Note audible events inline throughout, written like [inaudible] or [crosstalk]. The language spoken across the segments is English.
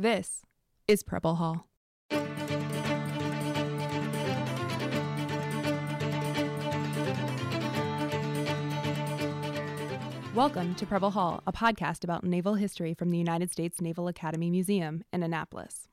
This is Preble Hall. Welcome to Preble Hall, a podcast about naval history from the United States Naval Academy Museum in Annapolis.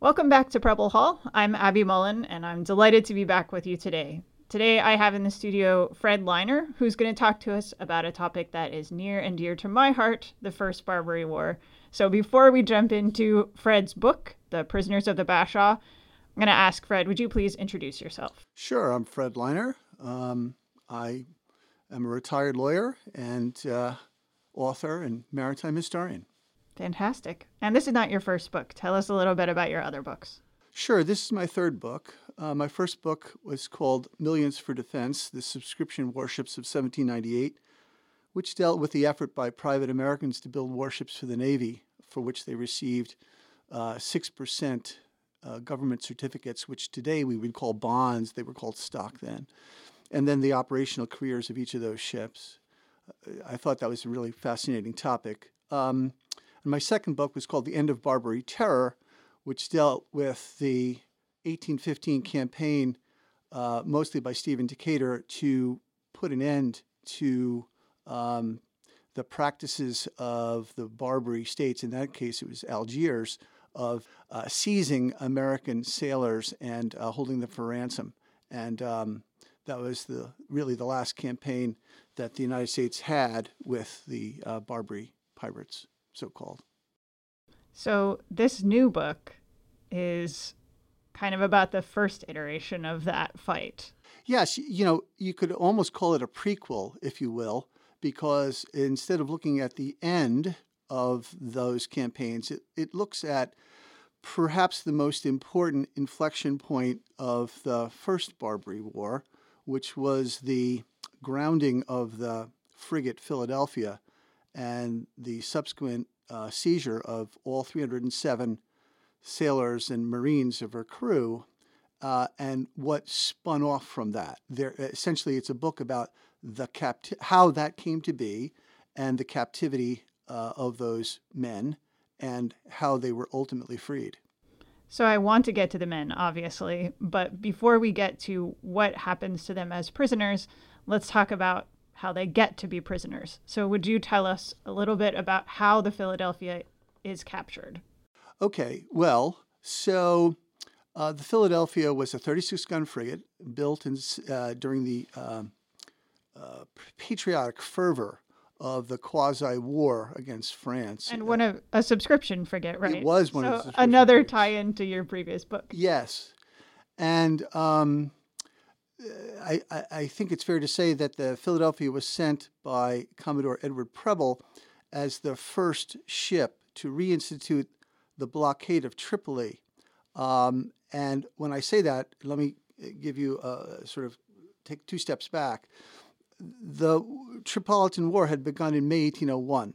Welcome back to Preble Hall. I'm Abby Mullen, and I'm delighted to be back with you today. Today, I have in the studio Fred Leiner, who's going to talk to us about a topic that is near and dear to my heart the First Barbary War. So, before we jump into Fred's book, The Prisoners of the Bashaw, I'm going to ask Fred, would you please introduce yourself? Sure, I'm Fred Leiner. Um, I am a retired lawyer and uh, author and maritime historian. Fantastic. And this is not your first book. Tell us a little bit about your other books. Sure, this is my third book. Uh, my first book was called Millions for Defense The Subscription Warships of 1798, which dealt with the effort by private Americans to build warships for the Navy, for which they received uh, 6% uh, government certificates, which today we would call bonds. They were called stock then. And then the operational careers of each of those ships. Uh, I thought that was a really fascinating topic. Um, and my second book was called The End of Barbary Terror which dealt with the 1815 campaign, uh, mostly by Stephen Decatur, to put an end to um, the practices of the Barbary states. In that case, it was Algiers, of uh, seizing American sailors and uh, holding them for ransom. And um, that was the really the last campaign that the United States had with the uh, Barbary pirates, so called. So, this new book is kind of about the first iteration of that fight. Yes, you know, you could almost call it a prequel, if you will, because instead of looking at the end of those campaigns, it, it looks at perhaps the most important inflection point of the First Barbary War, which was the grounding of the frigate Philadelphia and the subsequent uh, seizure of all 307 sailors and Marines of her crew, uh, and what spun off from that. There, essentially, it's a book about the capti- how that came to be, and the captivity uh, of those men, and how they were ultimately freed. So I want to get to the men, obviously, but before we get to what happens to them as prisoners, let's talk about how they get to be prisoners. So, would you tell us a little bit about how the Philadelphia is captured? Okay, well, so uh, the Philadelphia was a 36 gun frigate built in, uh, during the uh, uh patriotic fervor of the quasi war against France. And one of a subscription frigate, right? It was one so of the another tie in to your previous book. Yes. And um, I, I, think it's fair to say that the Philadelphia was sent by Commodore Edward Preble as the first ship to reinstitute the blockade of Tripoli. Um, and when I say that, let me give you a sort of take two steps back. The Tripolitan War had begun in May 1801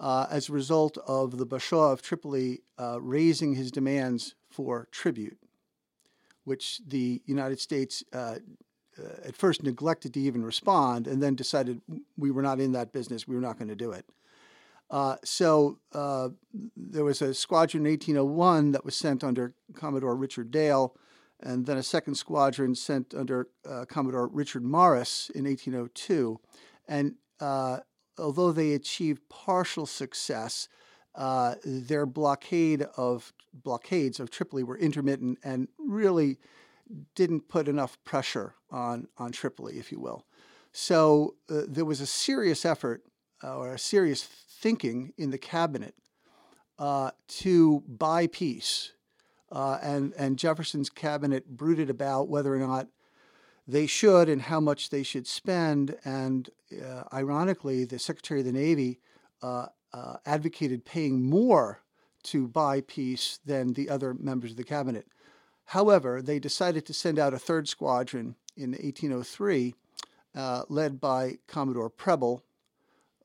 uh, as a result of the Bashaw of Tripoli uh, raising his demands for tribute which the United States uh, uh, at first neglected to even respond and then decided we were not in that business, we were not going to do it. Uh, so uh, there was a squadron in 1801 that was sent under Commodore Richard Dale, and then a second squadron sent under uh, Commodore Richard Morris in 1802. And uh, although they achieved partial success, uh, their blockade of blockades of Tripoli were intermittent and really didn't put enough pressure on on Tripoli, if you will. So there was a serious effort or a serious thinking in the cabinet uh, to buy peace, uh, and and Jefferson's cabinet brooded about whether or not they should and how much they should spend. And ironically, the Secretary of the Navy uh, advocated paying more to buy peace than the other members of the cabinet. However, they decided to send out a third squadron in 1803, uh, led by Commodore Preble,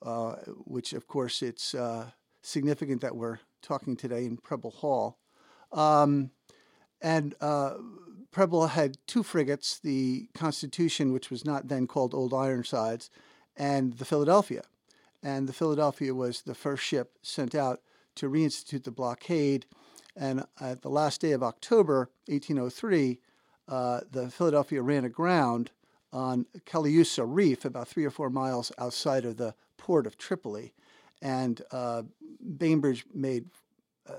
uh, which, of course, it's uh, significant that we're talking today in Preble Hall. Um, and uh, Preble had two frigates the Constitution, which was not then called Old Ironsides, and the Philadelphia and the Philadelphia was the first ship sent out to reinstitute the blockade. And at the last day of October 1803, uh, the Philadelphia ran aground on Calliusa Reef, about three or four miles outside of the port of Tripoli. And uh, Bainbridge made, uh,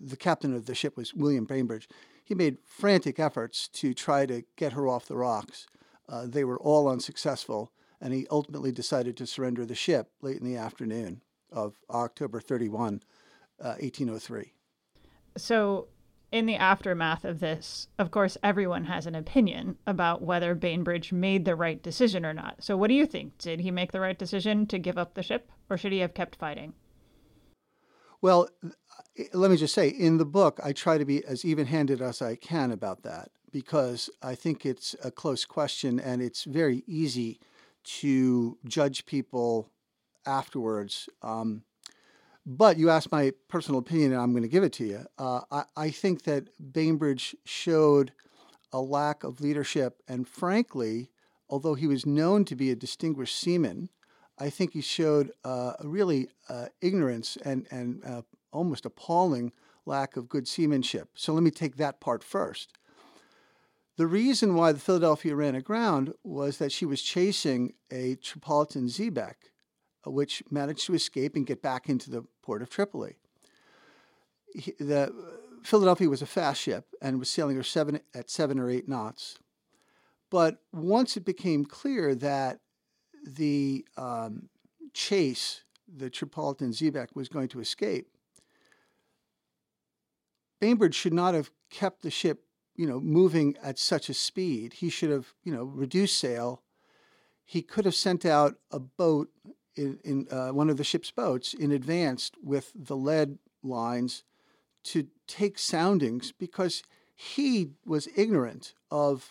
the captain of the ship was William Bainbridge. He made frantic efforts to try to get her off the rocks. Uh, they were all unsuccessful, and he ultimately decided to surrender the ship late in the afternoon of October 31, 1803. Uh, so in the aftermath of this, of course, everyone has an opinion about whether Bainbridge made the right decision or not. So, what do you think? Did he make the right decision to give up the ship, or should he have kept fighting? Well, let me just say in the book, I try to be as even handed as I can about that because I think it's a close question and it's very easy to judge people afterwards. Um, but you asked my personal opinion, and I'm going to give it to you. Uh, I, I, think that Bainbridge showed a lack of leadership, and frankly, although he was known to be a distinguished seaman, I think he showed uh, a really uh, ignorance and and uh, almost appalling lack of good seamanship. So let me take that part first. The reason why the Philadelphia ran aground was that she was chasing a Tripolitan xebec which managed to escape and get back into the port of Tripoli. He, the Philadelphia was a fast ship and was sailing seven, at seven or eight knots. But once it became clear that the um, chase, the Tripolitan xebec, was going to escape, Bainbridge should not have kept the ship, you know, moving at such a speed. He should have, you know, reduced sail. He could have sent out a boat in, in uh, one of the ship's boats in advance with the lead lines to take soundings because he was ignorant of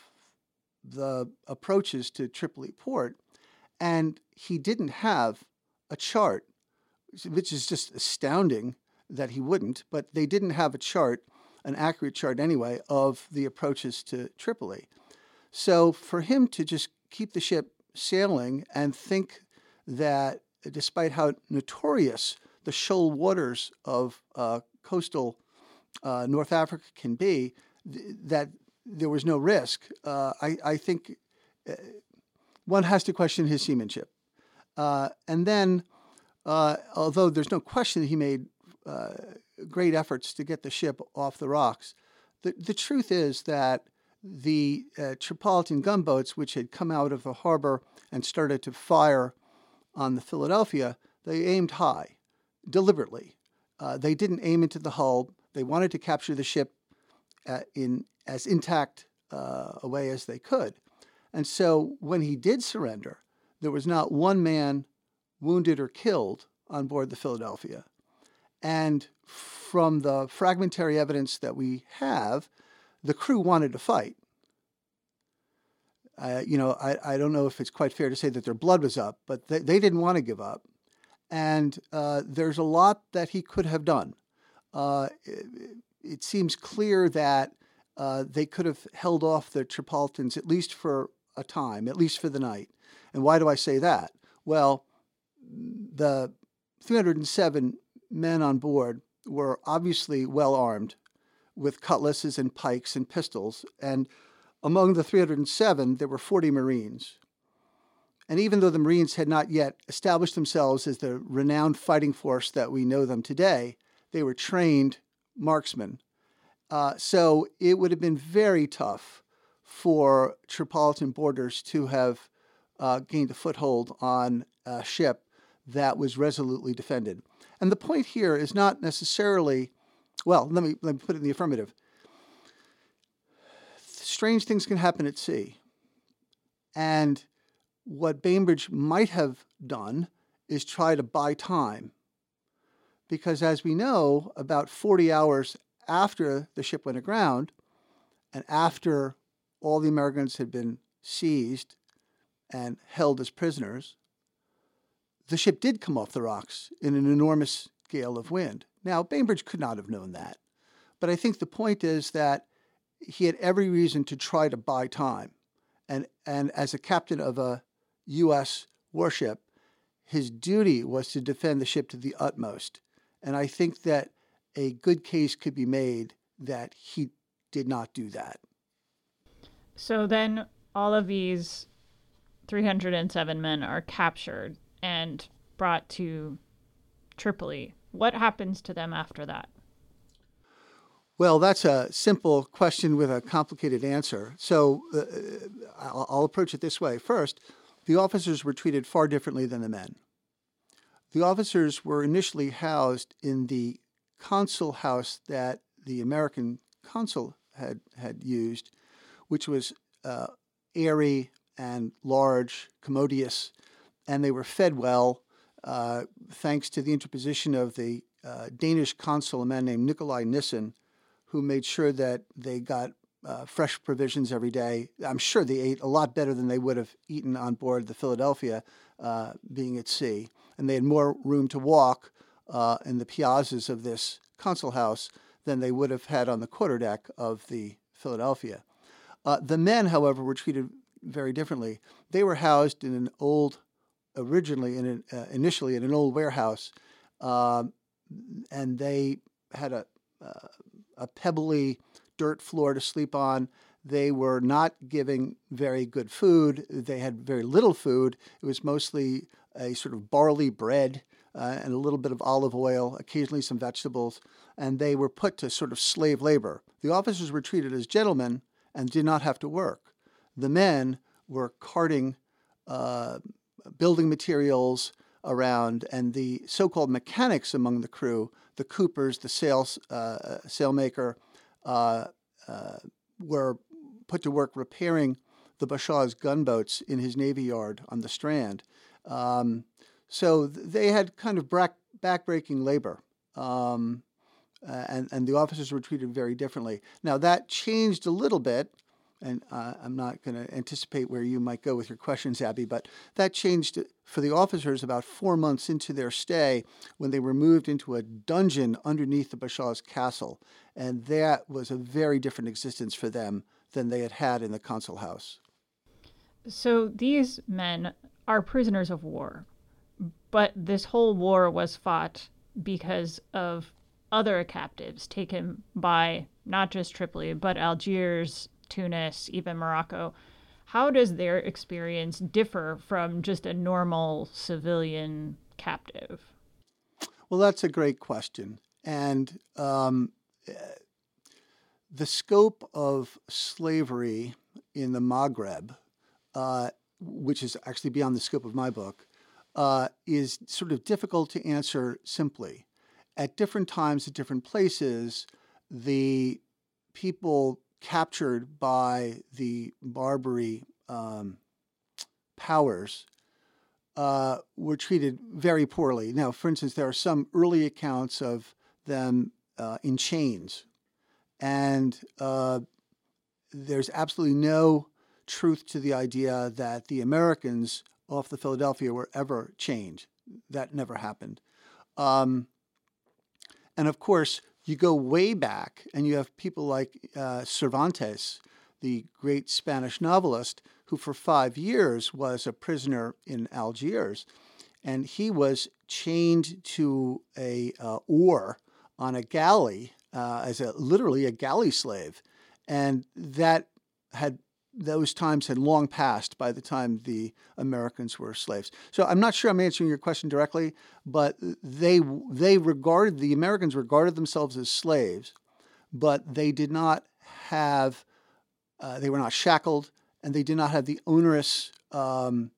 the approaches to Tripoli port and he didn't have a chart, which is just astounding that he wouldn't, but they didn't have a chart, an accurate chart anyway, of the approaches to Tripoli. So for him to just keep the ship sailing and think that despite how notorious the shoal waters of uh, coastal uh, North Africa can be, th- that there was no risk, uh, I, I, think uh, one has to question his seamanship. Uh, and then, uh, although there's no question he made great efforts to get the ship off the rocks, the, the truth is that the Tripolitan gunboats, which had come out of the harbor and started to fire on the Philadelphia, they aimed high, deliberately. Uh, they didn't aim into the hull. They wanted to capture the ship uh, in as intact uh, a way as they could. And so when he did surrender, there was not one man wounded or killed on board the Philadelphia. And from the fragmentary evidence that we have, the crew wanted to fight. Uh, you know, I, I don't know if it's quite fair to say that their blood was up, but they, they didn't want to give up. And uh, there's a lot that he could have done. Uh, it, it, seems clear that uh, they could have held off the Tripolitans at least for a time, at least for the night. And why do I say that? Well, the 307 men on board were obviously well armed with cutlasses and pikes and pistols. And among the 307, there were 40 Marines. And even though the Marines had not yet established themselves as the renowned fighting force that we know them today, they were trained marksmen. Uh, so it would have been very tough for Tripolitan boarders to have uh, gained a foothold on a ship that was resolutely defended. And the point here is not necessarily, well, let me, let me put it in the affirmative strange things can happen at sea. And what Bainbridge might have done is try to buy time. Because as we know, about 40 hours after the ship went aground, and after all the Americans had been seized and held as prisoners, the ship did come off the rocks in an enormous gale of wind. Now, Bainbridge could not have known that. But I think the point is that he had every reason to try to buy time. And, and as a captain of a U.S. warship, his duty was to defend the ship to the utmost. And I think that a good case could be made that he did not do that. So then all of these 307 men are captured and brought to Tripoli. What happens to them after that? Well, that's a simple question with a complicated answer. So uh, I'll, I'll approach it this way. First, the officers were treated far differently than the men. The officers were initially housed in the consul house that the American consul had, had used, which was uh, airy and large, commodious, and they were fed well uh, thanks to the interposition of the uh, Danish consul, a man named Nikolai Nissen, who made sure that they got uh, fresh provisions every day. I'm sure they ate a lot better than they would have eaten on board the Philadelphia, uh, being at sea. And they had more room to walk uh, in the piazzas of this consul house than they would have had on the quarterdeck of the Philadelphia. Uh, the men, however, were treated very differently. They were housed in an old, originally, in an, uh, initially in an old warehouse, um, and they had a, a pebbly dirt floor to sleep on. They were not giving very good food. They had very little food. It was mostly a sort of barley bread uh, and a little bit of olive oil, occasionally some vegetables, and they were put to sort of slave labor. The officers were treated as gentlemen and did not have to work. The men were carting uh, building materials around, and the so called mechanics among the crew, the coopers, the sails, uh, sailmaker, uh, uh, were put to work repairing the Bashaw's gunboats in his navy yard on the Strand. Um, so they had kind of back, backbreaking labor. Um, uh, and, and the officers were treated very differently. Now, that changed a little bit, and uh, I'm not going to anticipate where you might go with your questions, Abby, but that changed for the officers about four months into their stay when they were moved into a dungeon underneath the Bashaw's castle. And that was a very different existence for them than they had had in the consul house. So these men are prisoners of war, but this whole war was fought because of other captives taken by not just Tripoli, but Algiers, Tunis, even Morocco. How does their experience differ from just a normal civilian captive? Well, that's a great question. And um, the scope of slavery in the Maghreb, uh, which is actually beyond the scope of my book, uh, is sort of difficult to answer simply. At different times, at different places, the people captured by the Barbary um, powers uh, were treated very poorly. Now, for instance, there are some early accounts of them uh, in chains, and uh, there's absolutely no truth to the idea that the Americans off the Philadelphia were ever chained. That never happened. Um, and of course, you go way back, and you have people like uh, Cervantes, the great Spanish novelist, who for five years was a prisoner in Algiers. And he was chained to a uh, oar on a galley uh, as a literally a galley slave. And that had those times had long passed by the time the Americans were slaves. So I'm not sure I'm answering your question directly, but they they regarded the Americans regarded themselves as slaves, but they did not have uh, they were not shackled and they did not have the onerous um,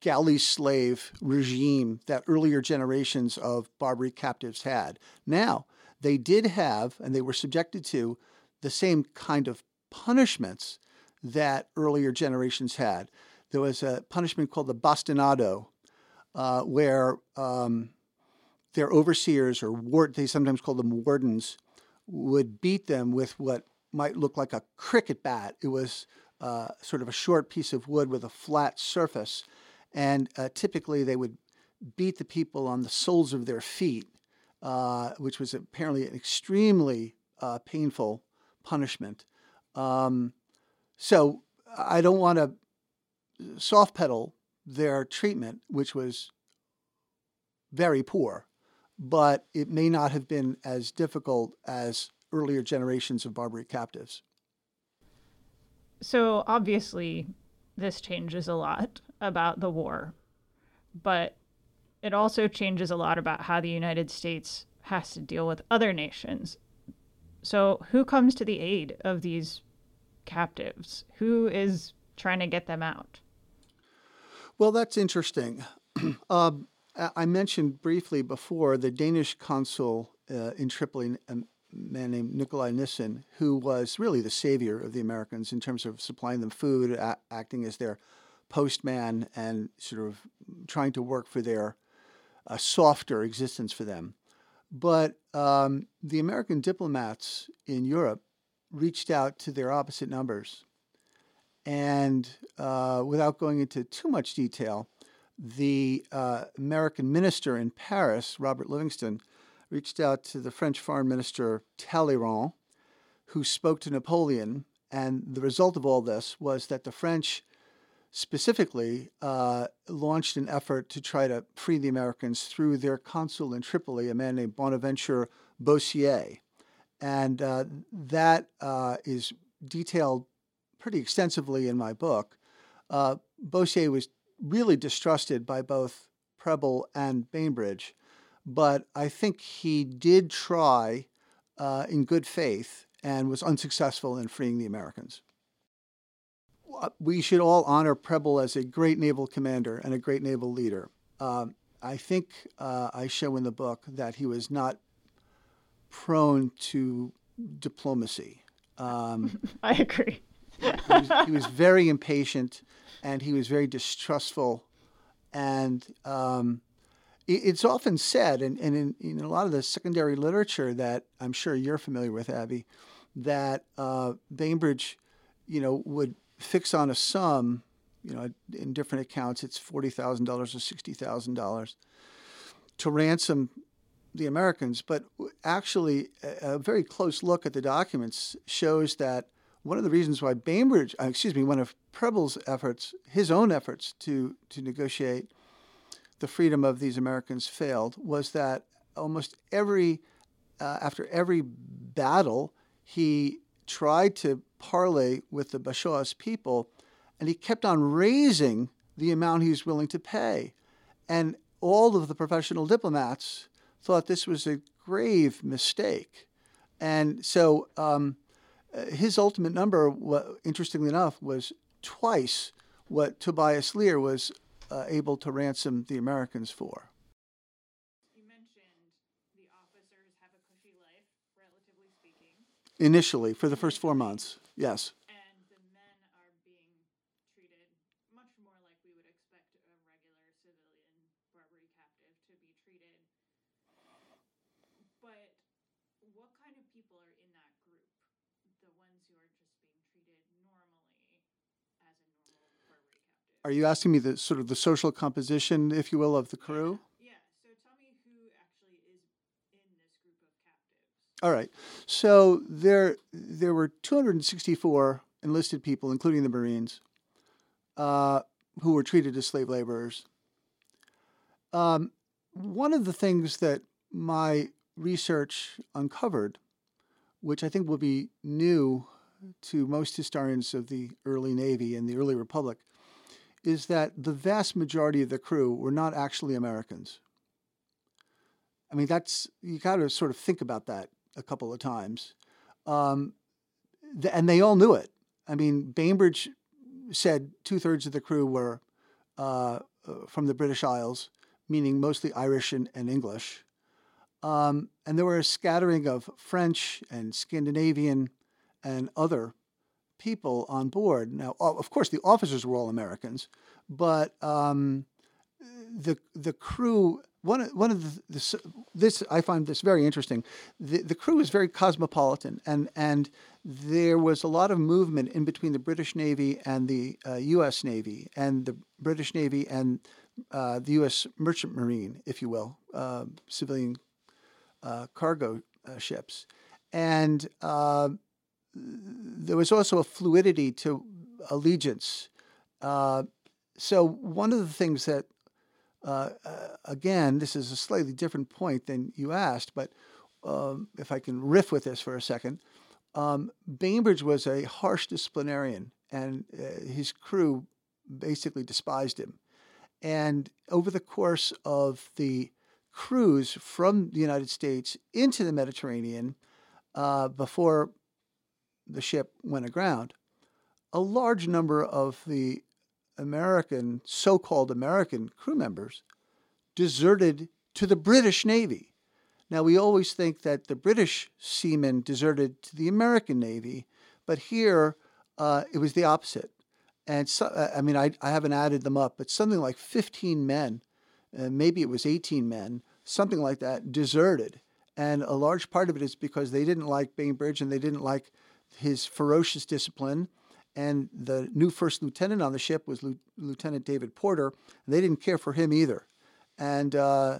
galley slave regime that earlier generations of Barbary captives had. Now they did have and they were subjected to the same kind of punishments that earlier generations had. There was a punishment called the bastinado, uh, where um, their overseers or ward, they sometimes called them wardens, would beat them with what might look like a cricket bat. It was uh, sort of a short piece of wood with a flat surface, and uh, typically they would beat the people on the soles of their feet, uh, which was apparently an extremely uh, painful punishment. Um, so I don't want to soft pedal their treatment, which was very poor. but it may not have been as difficult as earlier generations of Barbary captives. So obviously, this changes a lot about the war, but it also changes a lot about how the United States has to deal with other nations. So, who comes to the aid of these captives? Who is trying to get them out? Well, that's interesting. [clears throat] um, I mentioned briefly before the Danish consul uh, in Tripoli, a man named Nikolai Nissen, who was really the savior of the Americans in terms of supplying them food, a- acting as their postman, and sort of trying to work for their uh, softer existence for them. But um, the American diplomats in Europe reached out to their opposite numbers. And uh, without going into too much detail, the uh, American minister in Paris, Robert Livingston, reached out to the French foreign minister Talleyrand, who spoke to Napoleon. And the result of all this was that the French specifically uh, launched an effort to try to free the Americans through their consul in Tripoli, a man named Bonaventure Beaussier. And uh, that uh, is detailed pretty extensively in my book. Uh, Beaussier was really distrusted by both Preble and Bainbridge, but I think he did try uh, in good faith and was unsuccessful in freeing the Americans. Uh, we should all honor Preble as a great naval commander and a great naval leader. Um, I think uh, I show in the book that he was not prone to diplomacy. Um, [laughs] I agree. he, was, he, was, very impatient and he was very distrustful. And um, it, it's often said, and, and in, in, a lot of the secondary literature that I'm sure you're familiar with, Abby, that uh, Bainbridge, you know, would fix on a sum, you know, in different accounts, it's $40,000 or $60,000 to ransom the Americans. But actually, a, very close look at the documents shows that one of the reasons why Bainbridge, uh, excuse me, one of Preble's efforts, his own efforts to, to negotiate the freedom of these Americans failed was that almost every, uh, after every battle, he tried to parley with the Bashaws people, and he kept on raising the amount he was willing to pay. And all of the professional diplomats thought this was a grave mistake. And so um, uh, his ultimate number, interestingly enough, was twice what Tobias Lear was uh, able to ransom the Americans for. Initially, for the first four months, yes. And the men are being treated much more like we would expect a regular civilian Barbary captive to be treated. But what kind of people are in that group? The ones who are just being treated normally as a normal Barbary captive? Are you asking me the sort of the social composition, if you will, of the crew? Yeah. So tell me who actually is in this group of captives. All right. So there there were 264 enlisted people, including the Marines, uh, who were treated as slave laborers. Um, one of the things that my research uncovered, which I think will be new to most historians of the early Navy and the early Republic, is that the vast majority of the crew were not actually Americans. I mean, that's you got to sort of think about that a couple of times, um, th- and they all knew it. I mean, Bainbridge said two thirds of the crew were uh, uh, from the British Isles, meaning mostly Irish and, and English. Um, and there were a scattering of French and Scandinavian and other people on board. Now, of course, the officers were all Americans, but um, the the crew one one of the, this, this I find this very interesting. The the crew is very cosmopolitan, and and there was a lot of movement in between the British Navy and the uh, U.S. Navy, and the British Navy and uh, the U.S. Merchant Marine, if you will, uh, civilian uh, cargo uh, ships, and uh, there was also a fluidity to allegiance. so one of the things that uh, uh, again, this is a slightly different point than you asked, but um, if I can riff with this for a second, um, Bainbridge was a harsh disciplinarian, and uh, his crew basically despised him. And over the course of the cruise from the United States into the Mediterranean, uh, before the ship went aground, a large number of the American, so called American crew members deserted to the British Navy. Now, we always think that the British seamen deserted to the American Navy, but here uh, it was the opposite. And so, uh, I mean, I, I haven't added them up, but something like 15 men, uh, maybe it was 18 men, something like that, deserted. And a large part of it is because they didn't like Bainbridge and they didn't like his ferocious discipline and the new first lieutenant on the ship was Lieutenant David Porter. And they didn't care for him either, and uh,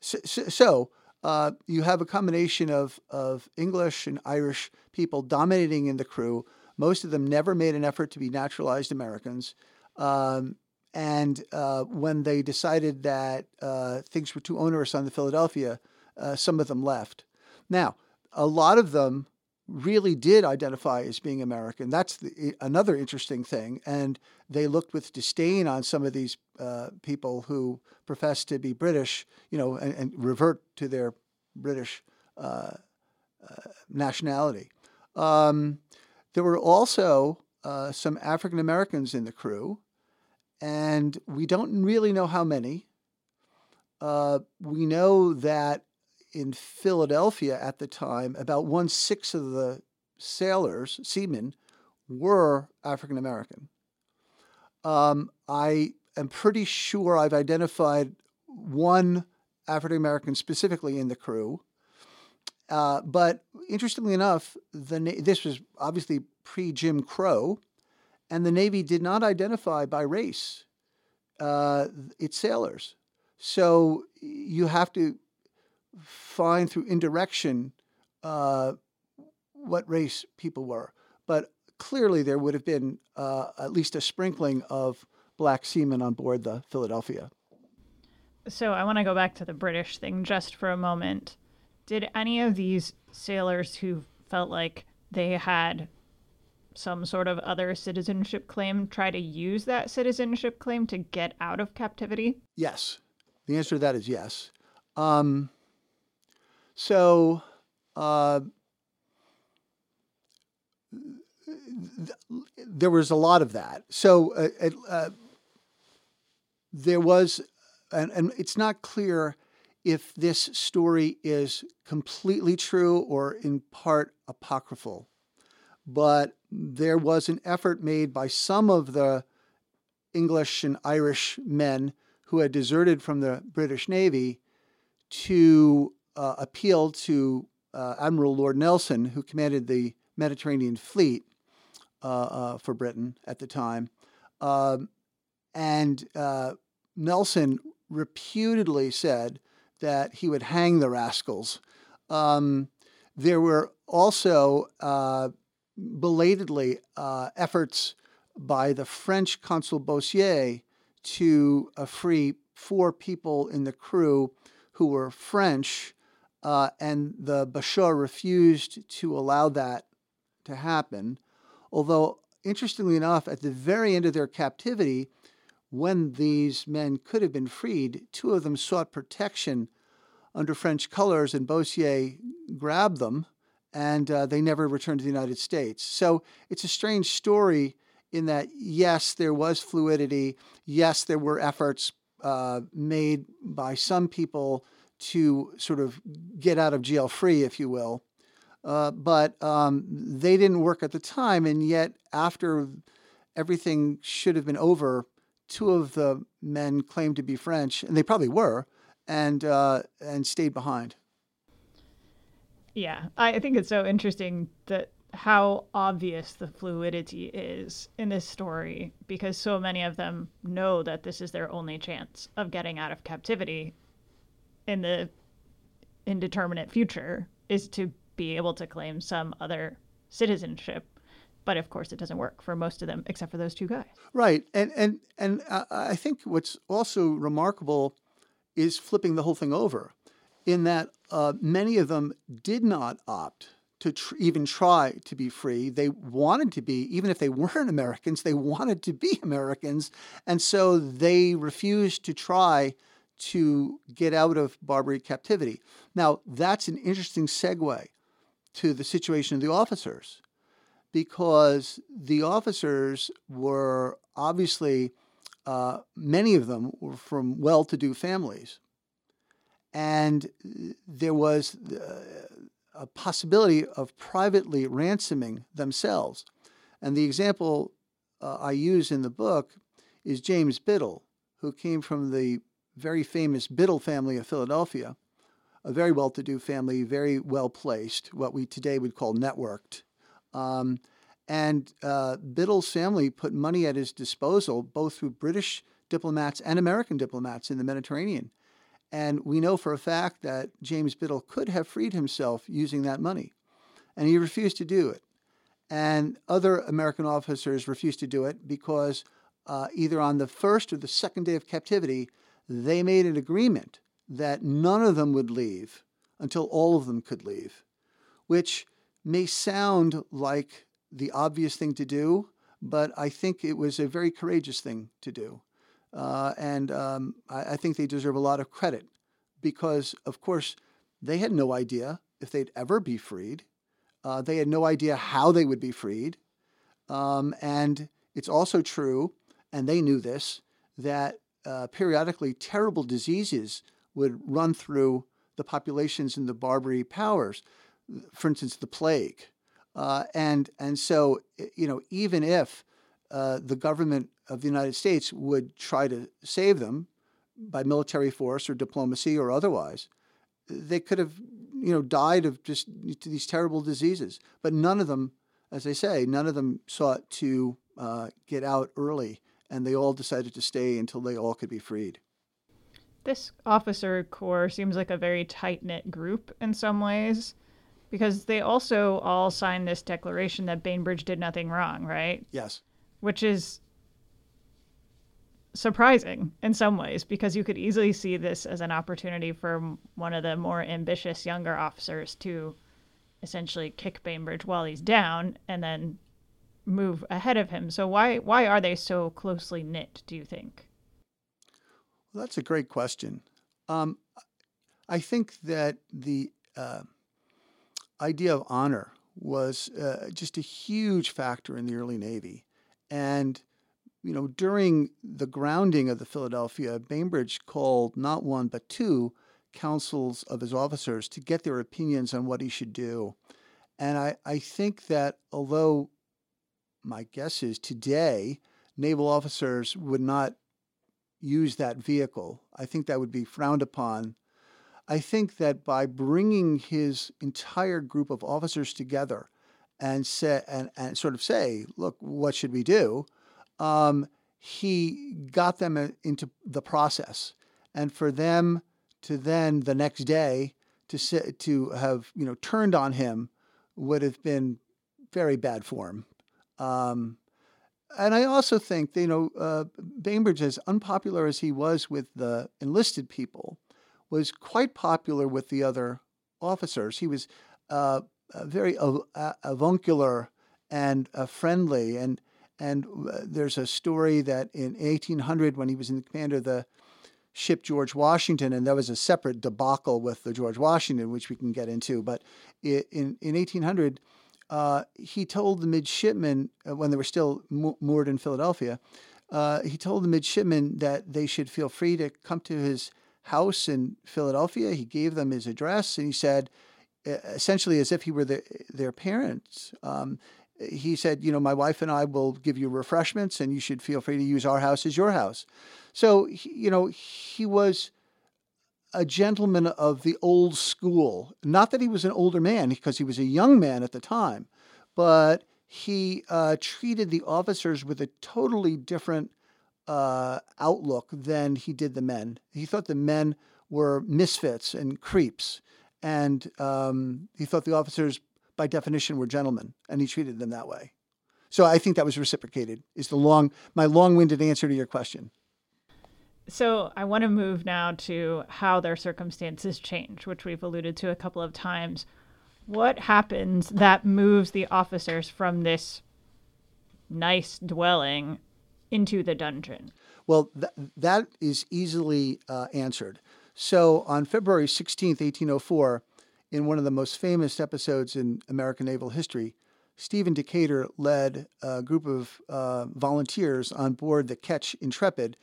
so, so uh, you have a combination of of English and Irish people dominating in the crew. Most of them never made an effort to be naturalized Americans. Um, and uh, when they decided that uh, things were too onerous on the Philadelphia, uh, some of them left. Now, a lot of them really did identify as being American. That's the, another interesting thing. And they looked with disdain on some of these uh, people who profess to be British, you know, and, and revert to their British uh, uh, nationality. Um, there were also uh, some African Americans in the crew, and we don't really know how many. Uh, we know that in Philadelphia at the time, about one sixth of the sailors, seamen, were African American. Um, I am pretty sure I've identified one African American specifically in the crew. Uh, but interestingly enough, the this was obviously pre Jim Crow, and the Navy did not identify by race uh, its sailors. So you have to find through indirection uh, what race people were. But clearly, there would have been uh, at least a sprinkling of black seamen on board the Philadelphia. So I want to go back to the British thing just for a moment. Did any of these sailors who felt like they had some sort of other citizenship claim try to use that citizenship claim to get out of captivity? Yes. The answer to that is yes. Um, so, uh, there was a lot of that. So, uh, uh, there was, and, and it's not clear if this story is completely true or in part apocryphal. But there was an effort made by some of the English and Irish men who had deserted from the British Navy to uh, appealed to uh, Admiral Lord Nelson, who commanded the Mediterranean fleet uh, uh for Britain at the time. Um, and uh, Nelson reputedly said that he would hang the rascals. Um, there were also belatedly efforts by the French consul Beaussier to free four people in the crew who were French uh, and the Bashaw refused to allow that to happen. Although, interestingly enough, at the very end of their captivity, when these men could have been freed, two of them sought protection under French colors, and Beaussier grabbed them, and uh, they never returned to the United States. So it's a strange story in that, yes, there was fluidity. Yes, there were efforts uh, made by some people to sort of get out of jail free, if you will. Uh, but um, they didn't work at the time, and yet after everything should have been over, two of the men claimed to be French, and they probably were, and uh, and stayed behind. Yeah, I think it's so interesting that how obvious the fluidity is in this story because so many of them know that this is their only chance of getting out of captivity in the indeterminate future is to be able to claim some other citizenship but of course it doesn't work for most of them except for those two guys right and and and i think what's also remarkable is flipping the whole thing over, in that uh, many of them did not opt to tr- even try to be free. They wanted to be, even if they weren't [laughs] Americans, they wanted to be Americans. And so they refused to try to get out of Barbary captivity. Now, that's an interesting segue to the situation of the officers because the officers were obviously, uh, many of them were from well to do families. And there was uh, a possibility of privately ransoming themselves. And the example uh, I use in the book is James Biddle, who came from the very famous Biddle family of Philadelphia, a very well to do family, very well placed, what we today would call networked. Um, and uh, Biddle's family put money at his disposal, both through British diplomats and American diplomats in the Mediterranean. And we know for a fact that James Biddle could have freed himself using that money. And he refused to do it. And other American officers refused to do it because uh, either on the first or the second day of captivity, they made an agreement that none of them would leave until all of them could leave, which may sound like the obvious thing to do, but I think it was a very courageous thing to do. Uh, and um, I, I, think they deserve a lot of credit because, of course, they had no idea if they'd ever be freed. Uh, they had no idea how they would be freed. Um, and it's also true, and they knew this, that uh, periodically terrible diseases would run through the populations in the Barbary powers. For instance, the plague. Uh, and and so you know even if uh, the government of the United States would try to save them by military force or diplomacy or otherwise, they could have, you know, died of just these terrible diseases. But none of them, as I say, none of them sought to uh, get out early, and they all decided to stay until they all could be freed. This officer corps seems like a very tight knit group in some ways because they also all signed this declaration that Bainbridge did nothing wrong, right? Yes which is surprising in some ways because you could easily see this as an opportunity for one of the more ambitious younger officers to essentially kick Bainbridge while he's down and then move ahead of him. So why why are they so closely knit? Do you think? Well, that's a great question. Um, I think that the uh, idea of honor was uh, just a huge factor in the early Navy. And, you know, during the grounding of the Philadelphia, Bainbridge called not one, but two councils of his officers to get their opinions on what he should do. And I, I think that although my guess is today, naval officers would not use that vehicle, I think that would be frowned upon. I think that by bringing his entire group of officers together and say and, and sort of say, look, what should we do? Um, he got them uh, into the process, and for them to then the next day to to have you know turned on him would have been very bad form. Um, and I also think you know uh, Bainbridge, as unpopular as he was with the enlisted people, was quite popular with the other officers. He was uh, very avuncular and uh, friendly. And and uh, there's a story that in 1800, when he was in command of the ship George Washington, and there was a separate debacle with the George Washington, which we can get into. But in in 1800, uh, he told the midshipmen uh, when they were still mo- moored in Philadelphia, uh, he told the midshipmen that they should feel free to come to his house in Philadelphia. He gave them his address, and he said essentially as if he were the, their parents. Um, he said, you know, my wife and I will give you refreshments, and you should feel free to use our house as your house. So, you know, he was a gentleman of the old school. Not that he was an older man, because he was a young man at the time, but he uh, treated the officers with a totally different uh, outlook than he did the men. He thought the men were misfits and creeps and um, he thought the officers, by definition, were gentlemen, and he treated them that way. So I think that was reciprocated. Is the long my long-winded answer to your question? So I want to move now to how their circumstances change, which we've alluded to a couple of times. What happens that moves the officers from this nice dwelling into the dungeon? Well, th- that is easily uh, answered. So on February 16th, 1804, in one of the most famous episodes in American naval history, Stephen Decatur led a group of uh, volunteers on board the Ketch Intrepid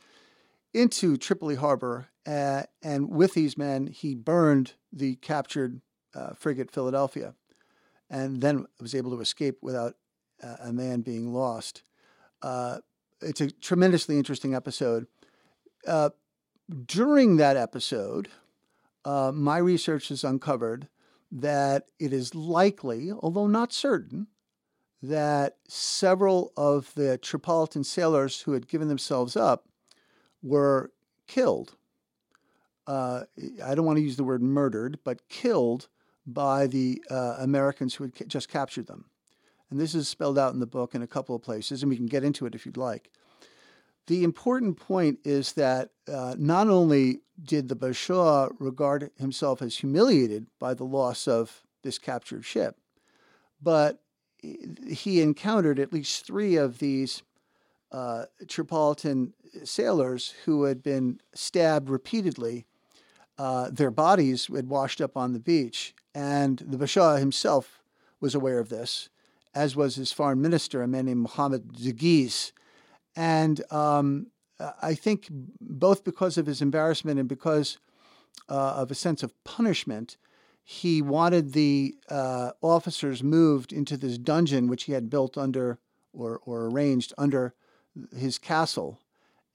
into Tripoli Harbor. Uh, and with these men, he burned the captured uh, frigate Philadelphia and then was able to escape without uh, a man being lost. Uh, it's a tremendously interesting episode. Uh, during that episode, my research has uncovered that it is likely, although not certain, that several of the Tripolitan sailors who had given themselves up were killed. Uh, I don't want to use the word murdered, but killed by the uh, Americans who had ca- just captured them. And this is spelled out in the book in a couple of places, and we can get into it if you'd like. The important point is that uh, not only did the Bashaw regard himself as humiliated by the loss of this captured ship, but he encountered at least three of these uh, Tripolitan sailors who had been stabbed repeatedly. Uh, their bodies had washed up on the beach, and the Bashaw himself was aware of this, as was his foreign minister, a man named Mohammed Zeghiz. And um, I think both because of his embarrassment and because uh, of a sense of punishment, he wanted the uh, officers moved into this dungeon which he had built under or, or arranged under his castle.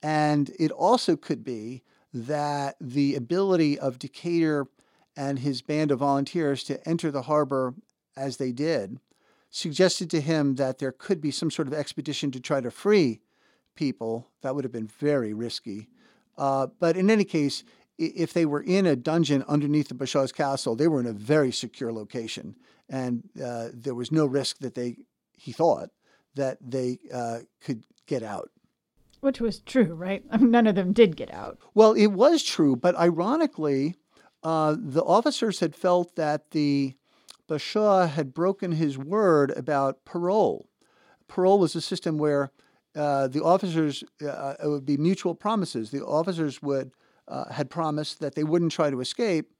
And it also could be that the ability of Decatur and his band of volunteers to enter the harbor as they did suggested to him that there could be some sort of expedition to try to free people. That would have been very risky. Uh, but in any case, if they were in a dungeon underneath the Bashaw's castle, they were in a very secure location, and uh, there was no risk that they, he thought, that they uh, could get out. Which was true, right? I mean, none of them did get out. Well, it was true, but ironically, uh, the officers had felt that the Bashaw had broken his word about parole. Parole was a system where uh, the officers, uh, it would be mutual promises. The officers would uh, had promised that they wouldn't try to escape.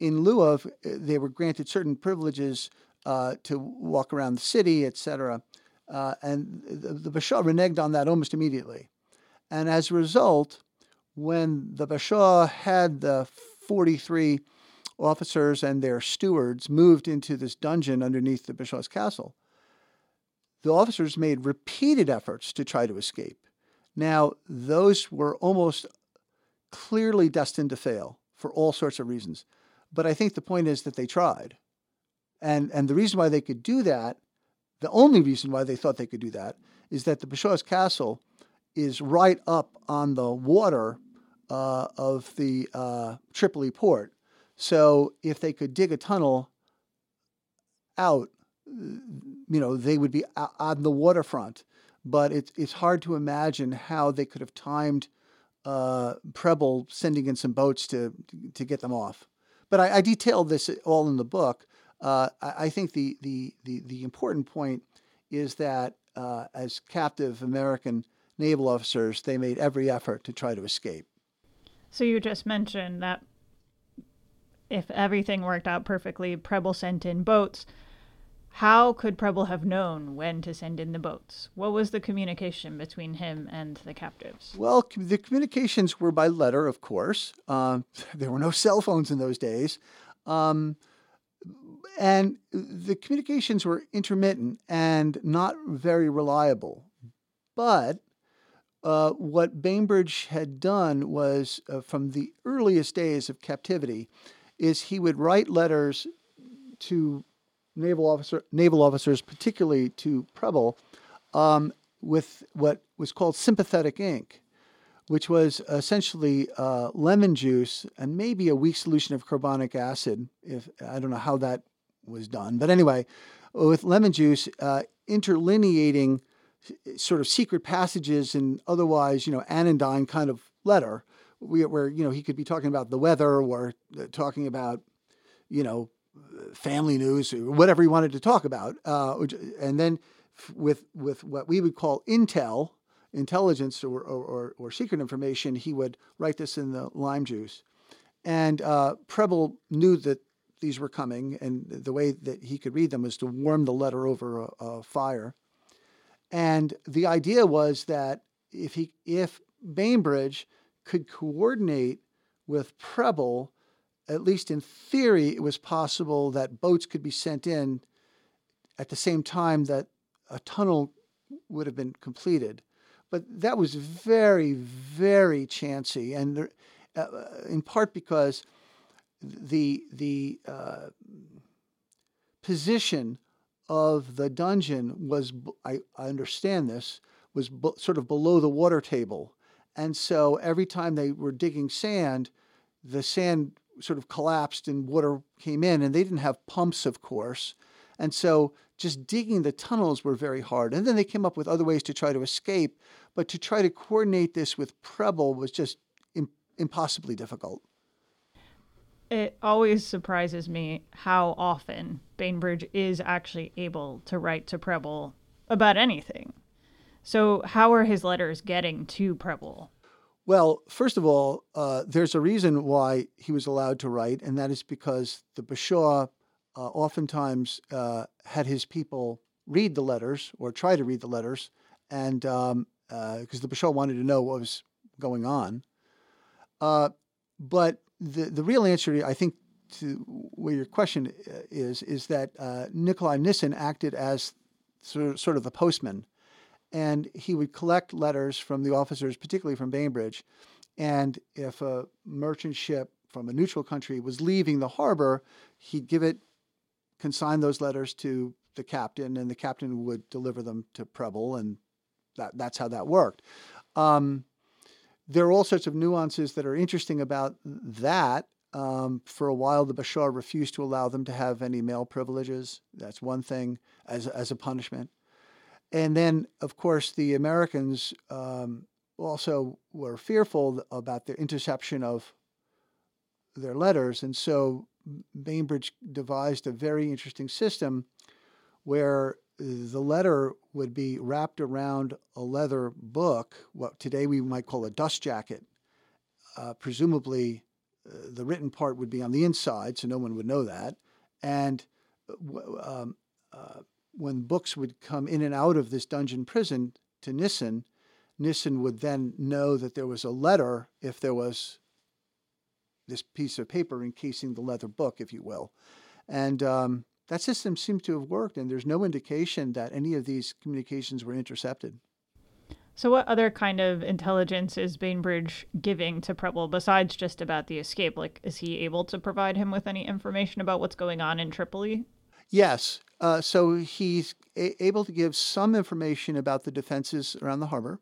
In lieu of, uh, they were granted certain privileges uh, to walk around the city, etc. Uh, and the, the Bashaw reneged on that almost immediately. And as a result, when the Bashaw had the 43 officers and their stewards moved into this dungeon underneath the Bashaw's castle, the officers made repeated efforts to try to escape. Now, those were almost clearly destined to fail for all sorts of reasons. But I think the point is that they tried. And, and the reason why they could do that, the only reason why they thought they could do that, is that the Bashaw's castle is right up on the water uh, of the uh, Tripoli port. So if they could dig a tunnel out, you know, they would be on the waterfront. But it's, it's hard to imagine how they could have timed uh, Preble sending in some boats to to get them off. But I, I detailed this all in the book. Uh, I, I, think the, the, the the important point is that uh, as captive American naval officers, they made every effort to try to escape. So you just mentioned that if everything worked out perfectly, Preble sent in boats. How could Preble have known when to send in the boats? What was the communication between him and the captives? Well, the communications were by letter, of course. Um, [laughs] there were no cell phones in those days. Um, and the communications were intermittent and not very reliable. But uh, what Bainbridge had done was, uh, from the earliest days of captivity, is he would write letters to naval officer naval officers, particularly to Preble, um, with what was called sympathetic ink, which was essentially uh, lemon juice and maybe a weak solution of carbonic acid. If I don't know how that was done, but anyway, with lemon juice uh, interlineating sort of secret passages and otherwise, you know, anodyne kind of letter where you know he could be talking about the weather or uh, talking about you know family news or whatever he wanted to talk about, uh, and then with with what we would call intel, intelligence or, or, or, secret information, he would write this in the lime juice. And uh, Preble knew that these were coming, and the way that he could read them was to warm the letter over a, a fire. And the idea was that if he if Bainbridge could coordinate with Preble, at least in theory, it was possible that boats could be sent in at the same time that a tunnel would have been completed. But that was very, very chancy, and there, uh, in part because the the uh, position of the dungeon was I, I understand this was sort of below the water table, and so every time they were digging sand, the sand sort of collapsed and water came in, and they didn't have pumps, of course, and so just digging the tunnels were very hard. And then they came up with other ways to try to escape, but to try to coordinate this with Preble was just impossibly difficult. It always surprises me how often Bainbridge is actually able to write to Preble about anything. So, how are his letters getting to Preble? Well, first of all, uh, there's a reason why he was allowed to write, and that is because the Bashaw uh, oftentimes uh, had his people read the letters or try to read the letters, and because um, uh, the Bashaw wanted to know what was going on. Uh, but the the real answer, I think, to where your question is, is that uh, Nikolai Nissen acted as sort of, sort of the postman, and he would collect letters from the officers, particularly from Bainbridge, and if a merchant ship from a neutral country was leaving the harbor, he'd give it consign those letters to the captain, and the captain would deliver them to Preble, and that, that's how that worked. Um, there are all sorts of nuances that are interesting about that. Um, for a while, the Bashaw refused to allow them to have any mail privileges. That's one thing as, as a punishment. And then, of course, the Americans um, also were fearful about the interception of their letters. And so Bainbridge devised a very interesting system where the letter would be wrapped around a leather book, what today we might call a dust jacket. Uh, presumably, uh, the written part would be on the inside, so no one would know that. And uh, um, uh, when books would come in and out of this dungeon prison to Nissen, Nissen would then know that there was a letter if there was this piece of paper encasing the leather book, if you will. And um, that system seems to have worked, and there's no indication that any of these communications were intercepted. So, what other kind of intelligence is Bainbridge giving to Preble besides just about the escape? Like, is he able to provide him with any information about what's going on in Tripoli? Yes. Uh, so, he's a- able to give some information about the defenses around the harbor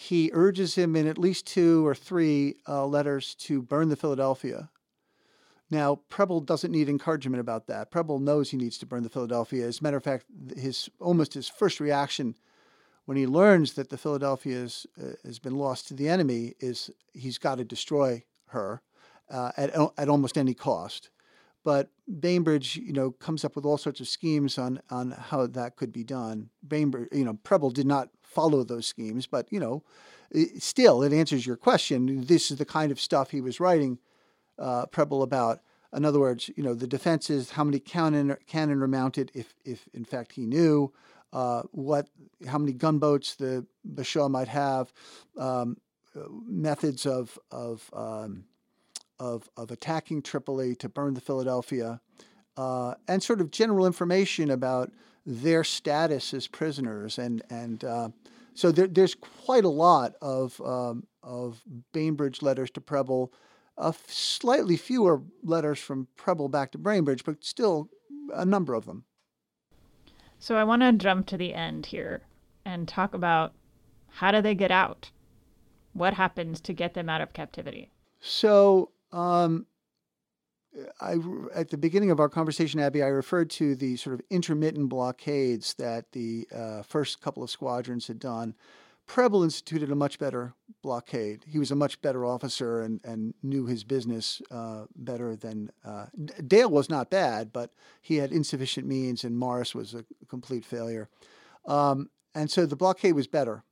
he urges him in at least two or three uh, letters to burn the Philadelphia. Now, Preble doesn't need encouragement about that. Preble knows he needs to burn the Philadelphia. As a matter of fact, his almost his first reaction when he learns that the Philadelphia is, uh, has been lost to the enemy is he's got to destroy her uh, at, at almost any cost. But Bainbridge, you know, comes up with all sorts of schemes on on how that could be done. Bainbridge, you know, Preble did not follow those schemes, but you know, it, still it answers your question. This is the kind of stuff he was writing uh, Preble about. In other words, you know, the defenses, how many cannon cannon are mounted, if if in fact he knew uh, what how many gunboats the Bashaw might have, um, methods of of, um, of of attacking Tripoli to burn the Philadelphia, uh, and sort of general information about their status as prisoners, and and uh, so there, there's quite a lot of um, of Bainbridge letters to Preble, uh, slightly fewer letters from Preble back to Bainbridge, but still a number of them. So I want to jump to the end here and talk about how do they get out? What happens to get them out of captivity? So um, I, at the beginning of our conversation, Abby, I referred to the sort of intermittent blockades that the uh, first couple of squadrons had done. Preble instituted a much better blockade. He was a much better officer and, and knew his business uh, better than uh, Dale was not bad, but he had insufficient means, and Morris was a complete failure. Um, and so the blockade was better,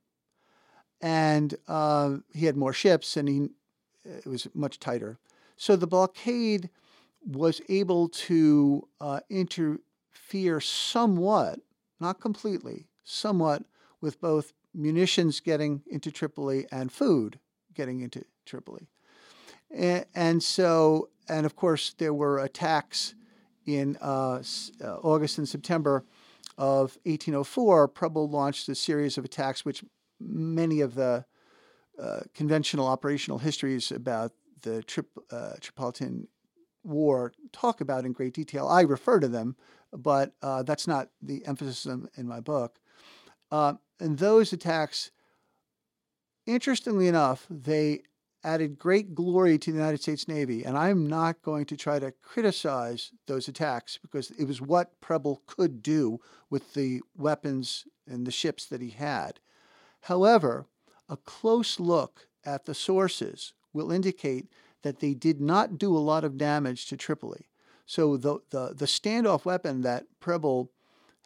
and uh, he had more ships, and he it was much tighter. So the blockade was able to uh, interfere somewhat, not completely, somewhat with both munitions getting into Tripoli and food getting into Tripoli. And, and so, and of course, there were attacks in uh, uh, August and September of 1804. Preble launched a series of attacks, which many of the uh, conventional operational histories about the Trip, uh, Tripolitan War talk about in great detail. I refer to them, but uh, that's not the emphasis in, in my book. Uh, and those attacks, interestingly enough, they added great glory to the United States Navy. And I'm not going to try to criticize those attacks because it was what Preble could do with the weapons and the ships that he had. However, a close look at the sources will indicate that they did not do a lot of damage to Tripoli. So the, the, the standoff weapon that Preble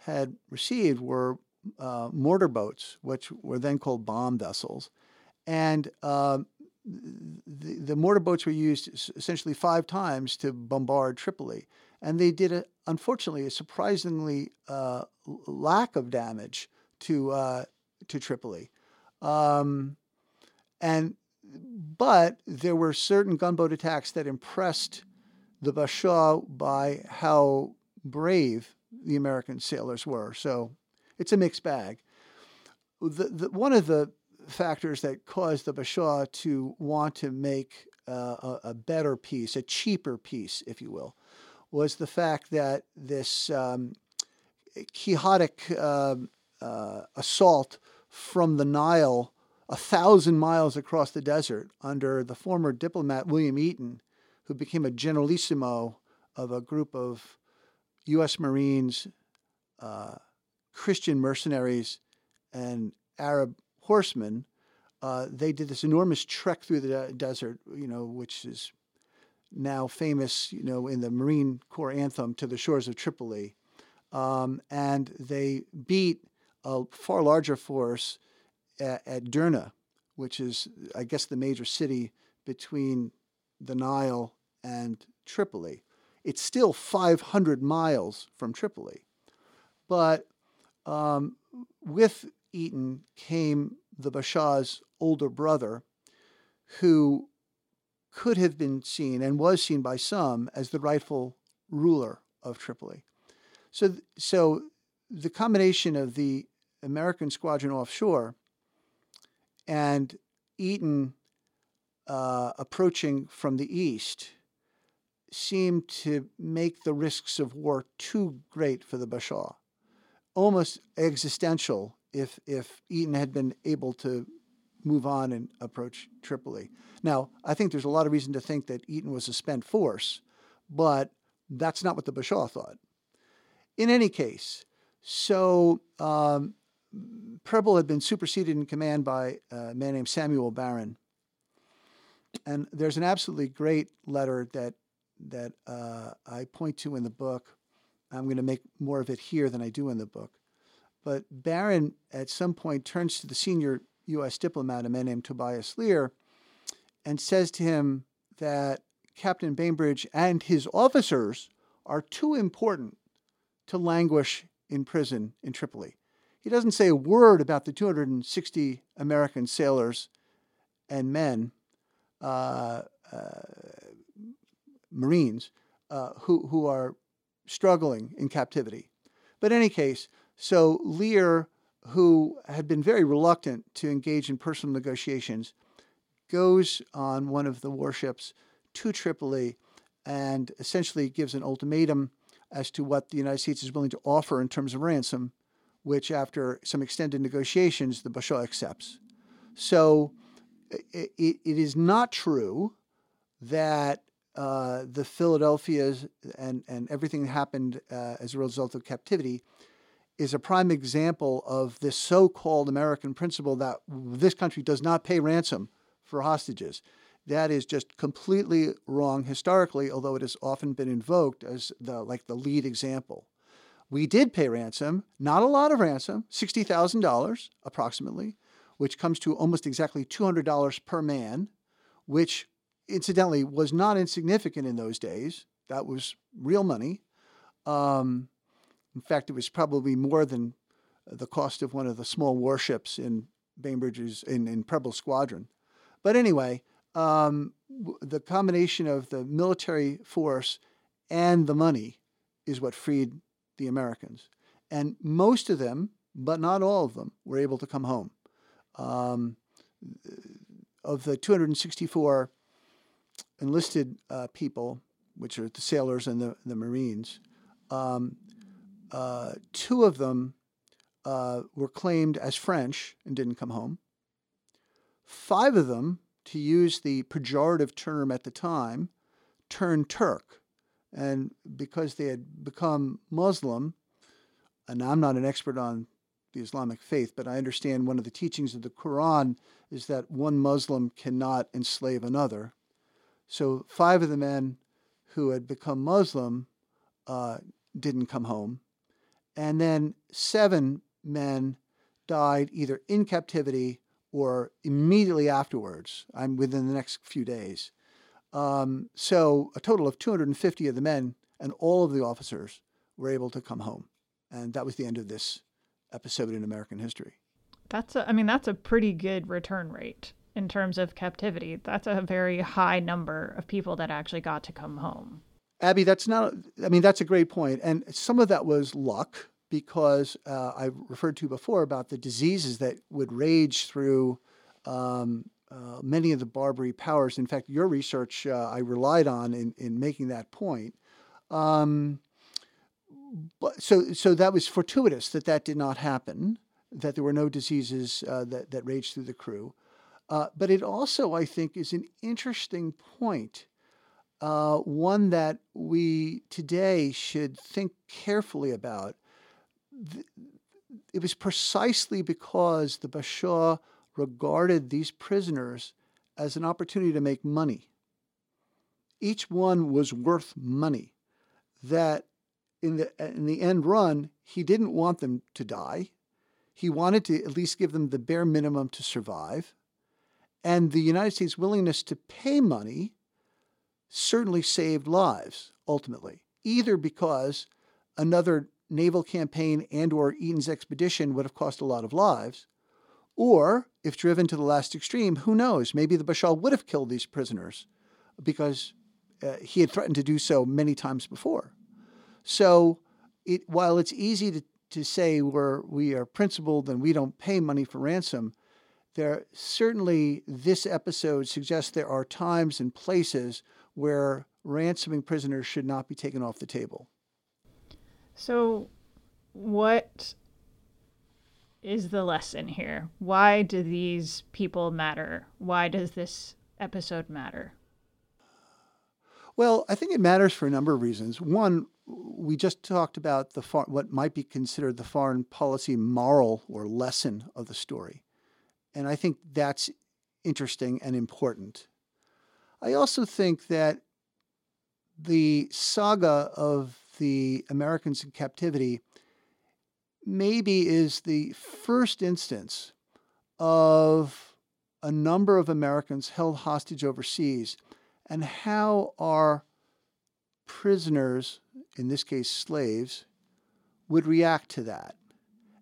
had received were uh, mortar boats, which were then called bomb vessels. And uh, the, the, mortar boats were used essentially five times to bombard Tripoli. And they did, a, unfortunately, a surprisingly uh, lack of damage to, uh, to Tripoli. Um, and but there were certain gunboat attacks that impressed the Bashaw by how brave the American sailors were. So it's a mixed bag. The, the, one of the factors that caused the Bashaw to want to make uh, a, a, better peace, a cheaper peace, if you will, was the fact that this um, quixotic uh, uh, assault from the Nile a thousand miles across the desert under the former diplomat William Eaton, who became a generalissimo of a group of U.S. Marines, uh, Christian mercenaries, and Arab horsemen. Uh, they did this enormous trek through the desert, you know, which is now famous, you know, in the Marine Corps anthem to the shores of Tripoli. Um, and they beat a far larger force at, at Derna, which is, I guess, the major city between the Nile and Tripoli. It's still 500 miles from Tripoli. But um, with Eaton came the Bashaw's older brother, who could have been seen and was seen by some as the rightful ruler of Tripoli. So, so the combination of the American squadron offshore and Eaton uh, approaching from the east seemed to make the risks of war too great for the Bashaw, almost existential if, if Eaton had been able to move on and approach Tripoli. Now, I think there's a lot of reason to think that Eaton was a spent force, but that's not what the Bashaw thought. In any case, so um, Preble had been superseded in command by a man named Samuel Barron. And there's an absolutely great letter that that uh, I point to in the book. I'm going to make more of it here than I do in the book. But Barron, at some point, turns to the senior U.S. diplomat, a man named Tobias Lear, and says to him that Captain Bainbridge and his officers are too important to languish in prison in Tripoli. He doesn't say a word about the 260 American sailors and men, uh, uh, Marines, uh, who, who are struggling in captivity. But in any case, so Lear, who had been very reluctant to engage in personal negotiations, goes on one of the warships to Tripoli and essentially gives an ultimatum as to what the United States is willing to offer in terms of ransom which after some extended negotiations, the Bashaw accepts. So it, it, it is not true that uh, the Philadelphia's and, and everything that happened uh, as a result of captivity is a prime example of this so called American principle that this country does not pay ransom for hostages. That is just completely wrong historically, although it has often been invoked as the like the lead example. We did pay ransom, not a lot of ransom, $60,000 approximately, which comes to almost exactly $200 per man, which incidentally was not insignificant in those days. That was real money. Um, in fact, it was probably more than the cost of one of the small warships in Bainbridge's in, in Preble Squadron. But anyway, um, the combination of the military force and the money is what freed the Americans. And most of them, but not all of them, were able to come home. Um, of the 264 enlisted uh, people, which are the sailors and the, the Marines, um, uh, two of them uh, were claimed as French and didn't come home. Five of them, to use the pejorative term at the time, turned Turk. And because they had become Muslim, and I'm not an expert on the Islamic faith, but I understand one of the teachings of the Quran is that one Muslim cannot enslave another. So five of the men who had become Muslim uh, didn't come home. And then seven men died either in captivity or immediately afterwards. I'm within the next few days. Um, so a total of 250 of the men and all of the officers were able to come home. And that was the end of this episode in American history. That's a, I mean, that's a pretty good return rate in terms of captivity. That's a very high number of people that actually got to come home. Abby, that's not, I mean, that's a great point. And some of that was luck because uh, I referred to before about the diseases that would rage through um, uh, many of the Barbary powers. In fact, your research uh, I relied on in, in making that point. Um, but so, so that was fortuitous that that did not happen, that there were no diseases uh, that, that raged through the crew. Uh, but it also, I think, is an interesting point, uh, one that we today should think carefully about. It was precisely because the Bashaw regarded these prisoners as an opportunity to make money. Each one was worth money. That in the in the end run, he didn't want them to die. He wanted to at least give them the bare minimum to survive. And the United States' willingness to pay money certainly saved lives ultimately, either because another naval campaign and or Eaton's expedition would have cost a lot of lives, or, if driven to the last extreme, who knows? Maybe the Bashaw would have killed these prisoners because uh, he had threatened to do so many times before. So, it, while it's easy to, to say we're, we are principled and we don't pay money for ransom, there certainly this episode suggests there are times and places where ransoming prisoners should not be taken off the table. So, what is the lesson here? Why do these people matter? Why does this episode matter? Well, I think it matters for a number of reasons. One, we just talked about the far, what might be considered the foreign policy moral or lesson of the story. And I think that's interesting and important. I also think that the saga of the Americans in captivity maybe is the first instance of a number of Americans held hostage overseas and how our prisoners, in this case slaves, would react to that.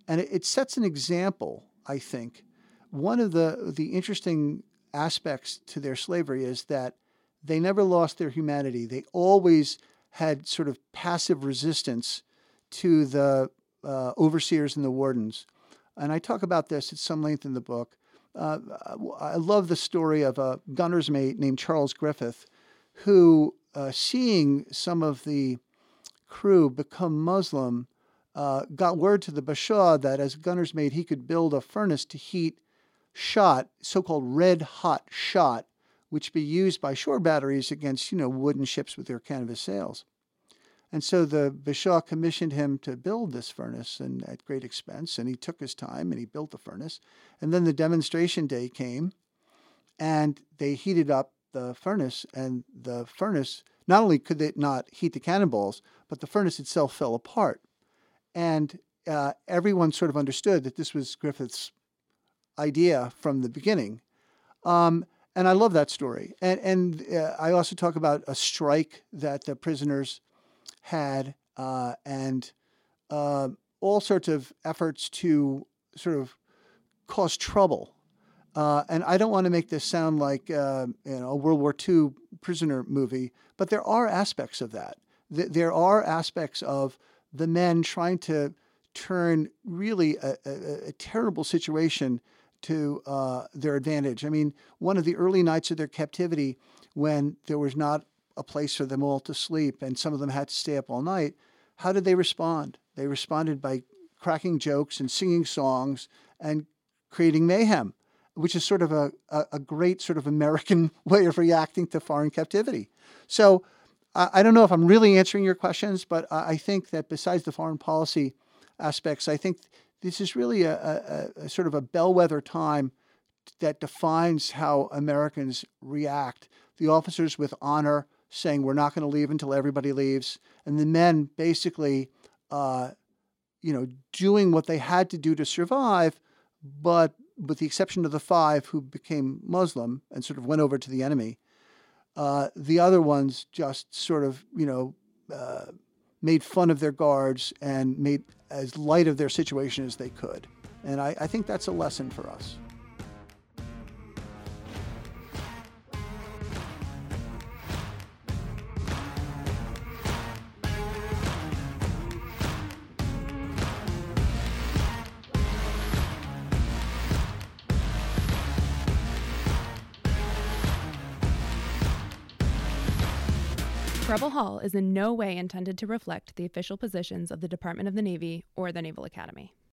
And it, sets an example, I think. One of the, the interesting aspects to their slavery is that they never lost their humanity. They always had sort of passive resistance to the uh, overseers and the wardens. And I talk about this at some length in the book. Uh, I love the story of a gunner's mate named Charles Griffith, who, uh, seeing some of the crew become Muslim, uh, got word to the Bashaw that as gunner's mate, he could build a furnace to heat shot, so called red hot shot, which be used by shore batteries against, you know, wooden ships with their canvas sails. And so the Bashaw commissioned him to build this furnace and at great expense. And he took his time and he built the furnace. And then the demonstration day came and they heated up the furnace. And the furnace, not only could it not heat the cannonballs, but the furnace itself fell apart. And uh, everyone sort of understood that this was Griffith's idea from the beginning. Um, and I love that story. And, and uh, I also talk about a strike that the prisoners had uh, and uh, all sorts of efforts to sort of cause trouble. Uh, and I don't want to make this sound like uh, you know a World War II prisoner movie, but there are aspects of that. There are aspects of the men trying to turn really a, a, a terrible situation to uh, their advantage. I mean, one of the early nights of their captivity, when there was not a place for them all to sleep and some of them had to stay up all night, how did they respond? They responded by cracking jokes and singing songs and creating mayhem, which is sort of a, a, a great sort of American [laughs] way of reacting to foreign captivity. So I, I don't know if I'm really answering your questions, but I, I think that besides the foreign policy aspects, I think this is really a, a, a, sort of a bellwether time that defines how Americans react. The officers with honor saying, We're not going to leave until everybody leaves. And the men basically, uh, you know, doing what they had to do to survive, but with the exception of the five who became Muslim and sort of went over to the enemy, uh, the other ones just sort of, you know, uh, made fun of their guards and made as light of their situation as they could. And I, I think that's a lesson for us. Preble Hall is in no way intended to reflect the official positions of the Department of the Navy or the Naval Academy.